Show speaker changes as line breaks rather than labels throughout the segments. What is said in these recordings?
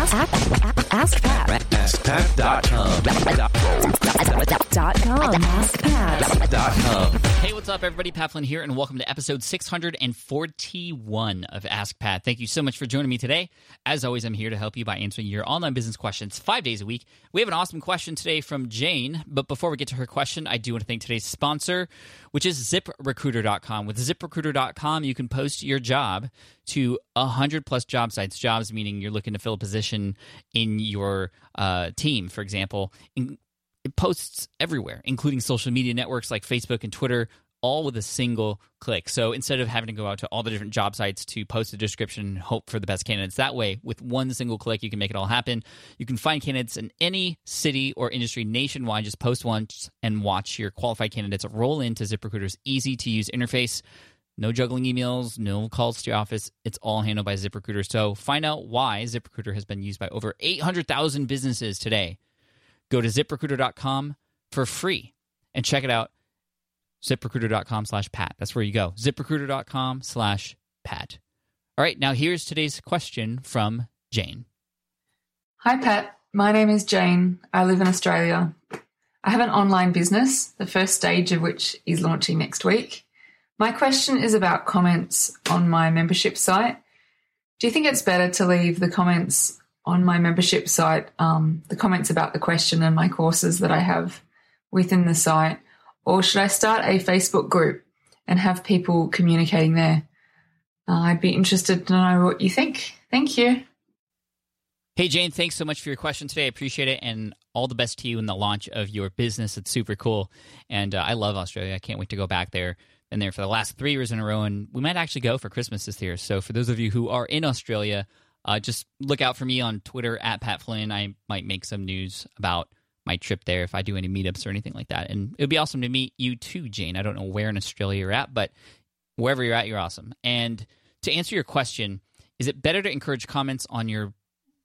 Ask, ask, ask Pat.
AskPat.com.
Dot com. AskPat.
Hey, what's up, everybody? Pat Flynn here, and welcome to episode 641 of Ask Pat. Thank you so much for joining me today. As always, I'm here to help you by answering your online business questions five days a week. We have an awesome question today from Jane, but before we get to her question, I do want to thank today's sponsor, which is ziprecruiter.com. With ziprecruiter.com, you can post your job to 100 plus job sites. Jobs meaning you're looking to fill a position in your uh, Uh, team, for example. In, it posts everywhere, including social media networks like Facebook and Twitter, all with a single click. So instead of having to go out to all the different job sites to post a description and hope for the best candidates that way, with one single click, you can make it all happen. You can find candidates in any city or industry nationwide. Just post once and watch your qualified candidates roll into ZipRecruiter's easy to use interface. No juggling emails, no calls to your office. It's all handled by ZipRecruiter. So find out why ZipRecruiter has been used by over 800,000 businesses today go to ziprecruiter.com for free and check it out ziprecruiter.com slash pat that's where you go ziprecruiter.com slash pat all right now here's today's question from jane
Hi, Pat. My name is Jane. I live in Australia. I have an online business, the first stage of which is launching next week. My question is about comments on my membership site. Do you think it's better to leave the comments on my membership site, um, the comments about the question and my courses that I have within the site, or should I start a Facebook group and have people communicating there? Uh, I'd be interested to know what you think. Thank you.
Hey, Jane, thanks so much for your question today. I appreciate it. And all the best to you in the launch of your business. It's super cool. And uh, I love Australia. I can't wait to go back there. Been there for the last three years in a row. And we might actually go for Christmas this year. So for those of you who are in Australia, uh, just look out for me on Twitter at Pat Flynn. I might make some news about my trip there if I do any meetups or anything like that. And it would be awesome to meet you too, Jane. I don't know where in Australia you're at, but wherever you're at, you're awesome. And to answer your question, is it better to encourage comments on your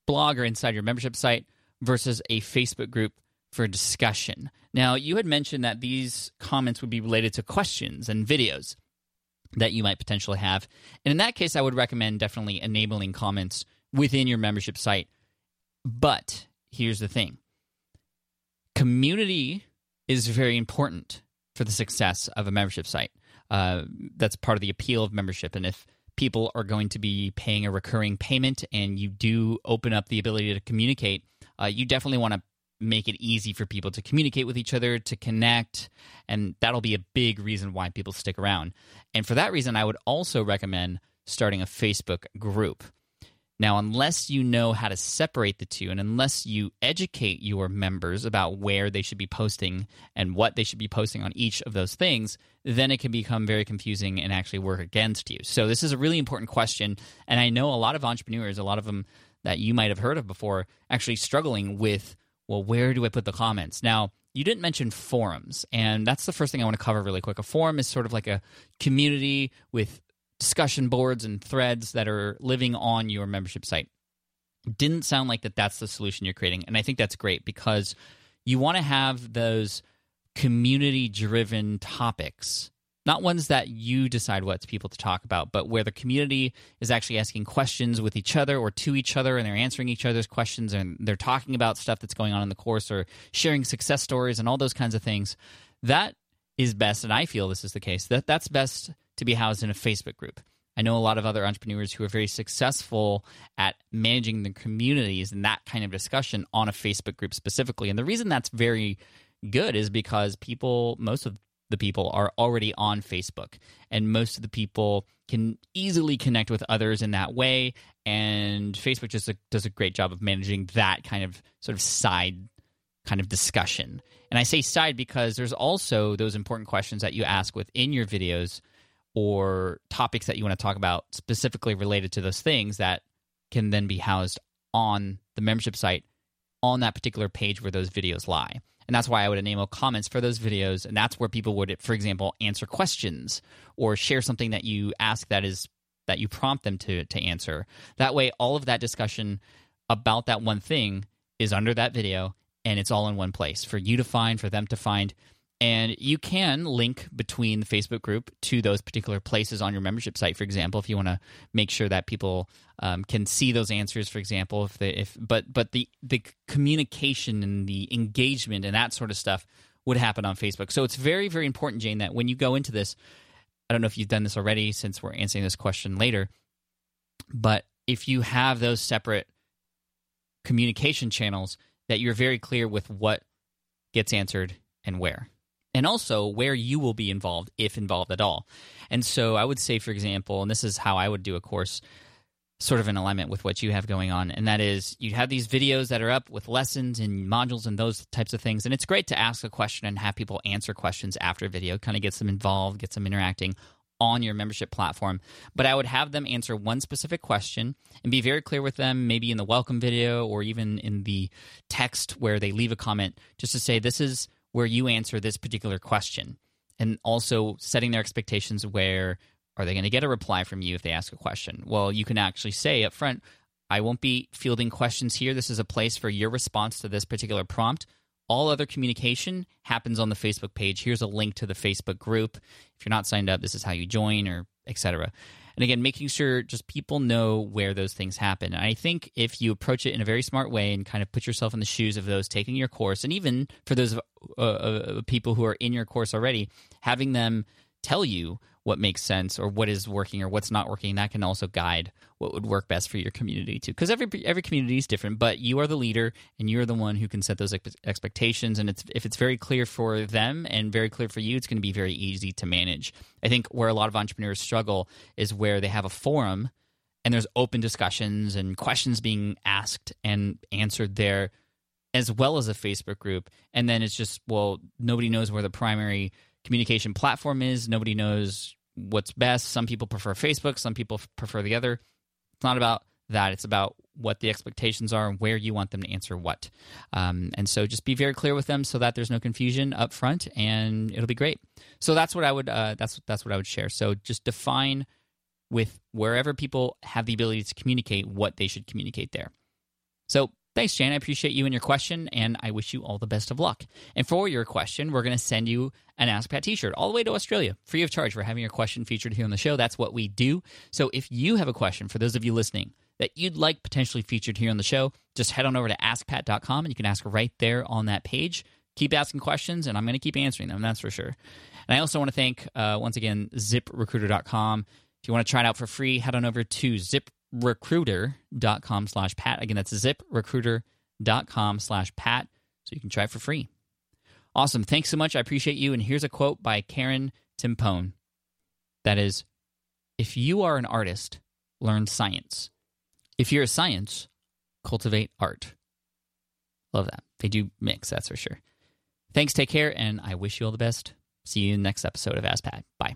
blog or inside your membership site versus a Facebook group for discussion? Now, you had mentioned that these comments would be related to questions and videos that you might potentially have. And in that case, I would recommend definitely enabling comments within your membership site. But here's the thing community is very important for the success of a membership site. Uh, that's part of the appeal of membership. And if people are going to be paying a recurring payment and you do open up the ability to communicate, uh, you definitely want to make it easy for people to communicate with each other, to connect, and that'll be a big reason why people stick around. And for that reason, I would also recommend starting a Facebook group. Now, unless you know how to separate the two, and unless you educate your members about where they should be posting and what they should be posting on each of those things, then it can become very confusing and actually work against you. So, this is a really important question. And I know a lot of entrepreneurs, a lot of them that you might have heard of before, actually struggling with well, where do I put the comments? Now, you didn't mention forums, and that's the first thing I want to cover really quick. A forum is sort of like a community with discussion boards and threads that are living on your membership site. Didn't sound like that that's the solution you're creating, and I think that's great because you want to have those community driven topics not ones that you decide what people to talk about, but where the community is actually asking questions with each other or to each other and they're answering each other's questions and they're talking about stuff that's going on in the course or sharing success stories and all those kinds of things. That is best, and I feel this is the case, that that's best to be housed in a Facebook group. I know a lot of other entrepreneurs who are very successful at managing the communities and that kind of discussion on a Facebook group specifically. And the reason that's very good is because people, most of the people are already on Facebook, and most of the people can easily connect with others in that way. And Facebook just a, does a great job of managing that kind of sort of side kind of discussion. And I say side because there's also those important questions that you ask within your videos or topics that you want to talk about specifically related to those things that can then be housed on the membership site on that particular page where those videos lie. And that's why I would enable comments for those videos. And that's where people would, for example, answer questions or share something that you ask that is that you prompt them to to answer. That way, all of that discussion about that one thing is under that video and it's all in one place for you to find, for them to find. And you can link between the Facebook group to those particular places on your membership site. For example, if you want to make sure that people um, can see those answers, for example, if they, if but but the the communication and the engagement and that sort of stuff would happen on Facebook. So it's very very important, Jane, that when you go into this, I don't know if you've done this already since we're answering this question later, but if you have those separate communication channels, that you're very clear with what gets answered and where and also where you will be involved, if involved at all. And so I would say, for example, and this is how I would do a course sort of in alignment with what you have going on, and that is you have these videos that are up with lessons and modules and those types of things. And it's great to ask a question and have people answer questions after a video, kind of gets them involved, gets them interacting on your membership platform. But I would have them answer one specific question and be very clear with them, maybe in the welcome video or even in the text where they leave a comment, just to say, This is where you answer this particular question. And also setting their expectations where are they going to get a reply from you if they ask a question? Well, you can actually say up front, I won't be fielding questions here. This is a place for your response to this particular prompt. All other communication happens on the Facebook page. Here's a link to the Facebook group. If you're not signed up, this is how you join or etc. And again, making sure just people know where those things happen. And I think if you approach it in a very smart way and kind of put yourself in the shoes of those taking your course, and even for those uh, uh, people who are in your course already, having them tell you what makes sense or what is working or what's not working that can also guide what would work best for your community too. Because every every community is different but you are the leader and you're the one who can set those ex- expectations. And it's if it's very clear for them and very clear for you it's going to be very easy to manage. I think where a lot of entrepreneurs struggle is where they have a forum and there's open discussions and questions being asked and answered there as well as a facebook group. And then it's just well nobody knows where the primary communication platform is. Nobody knows what's best. Some people prefer Facebook, some people prefer the other. It's not about that. It's about what the expectations are and where you want them to answer what. Um, and so just be very clear with them so that there's no confusion up front and it'll be great. So that's what I would uh, that's that's what I would share. So just define with wherever people have the ability to communicate what they should communicate there. So Thanks, Jan. I appreciate you and your question, and I wish you all the best of luck. And for your question, we're going to send you an Ask Pat t shirt all the way to Australia, free of charge for having your question featured here on the show. That's what we do. So if you have a question, for those of you listening, that you'd like potentially featured here on the show, just head on over to askpat.com and you can ask right there on that page. Keep asking questions, and I'm going to keep answering them, that's for sure. And I also want to thank, uh, once again, ziprecruiter.com. If you want to try it out for free, head on over to zip ziprecruiter.com slash pat. Again, that's ziprecruiter.com slash pat. So you can try it for free. Awesome. Thanks so much. I appreciate you. And here's a quote by Karen Timpone that is If you are an artist, learn science. If you're a science, cultivate art. Love that. They do mix, that's for sure. Thanks. Take care. And I wish you all the best. See you in the next episode of Ask Pat. Bye.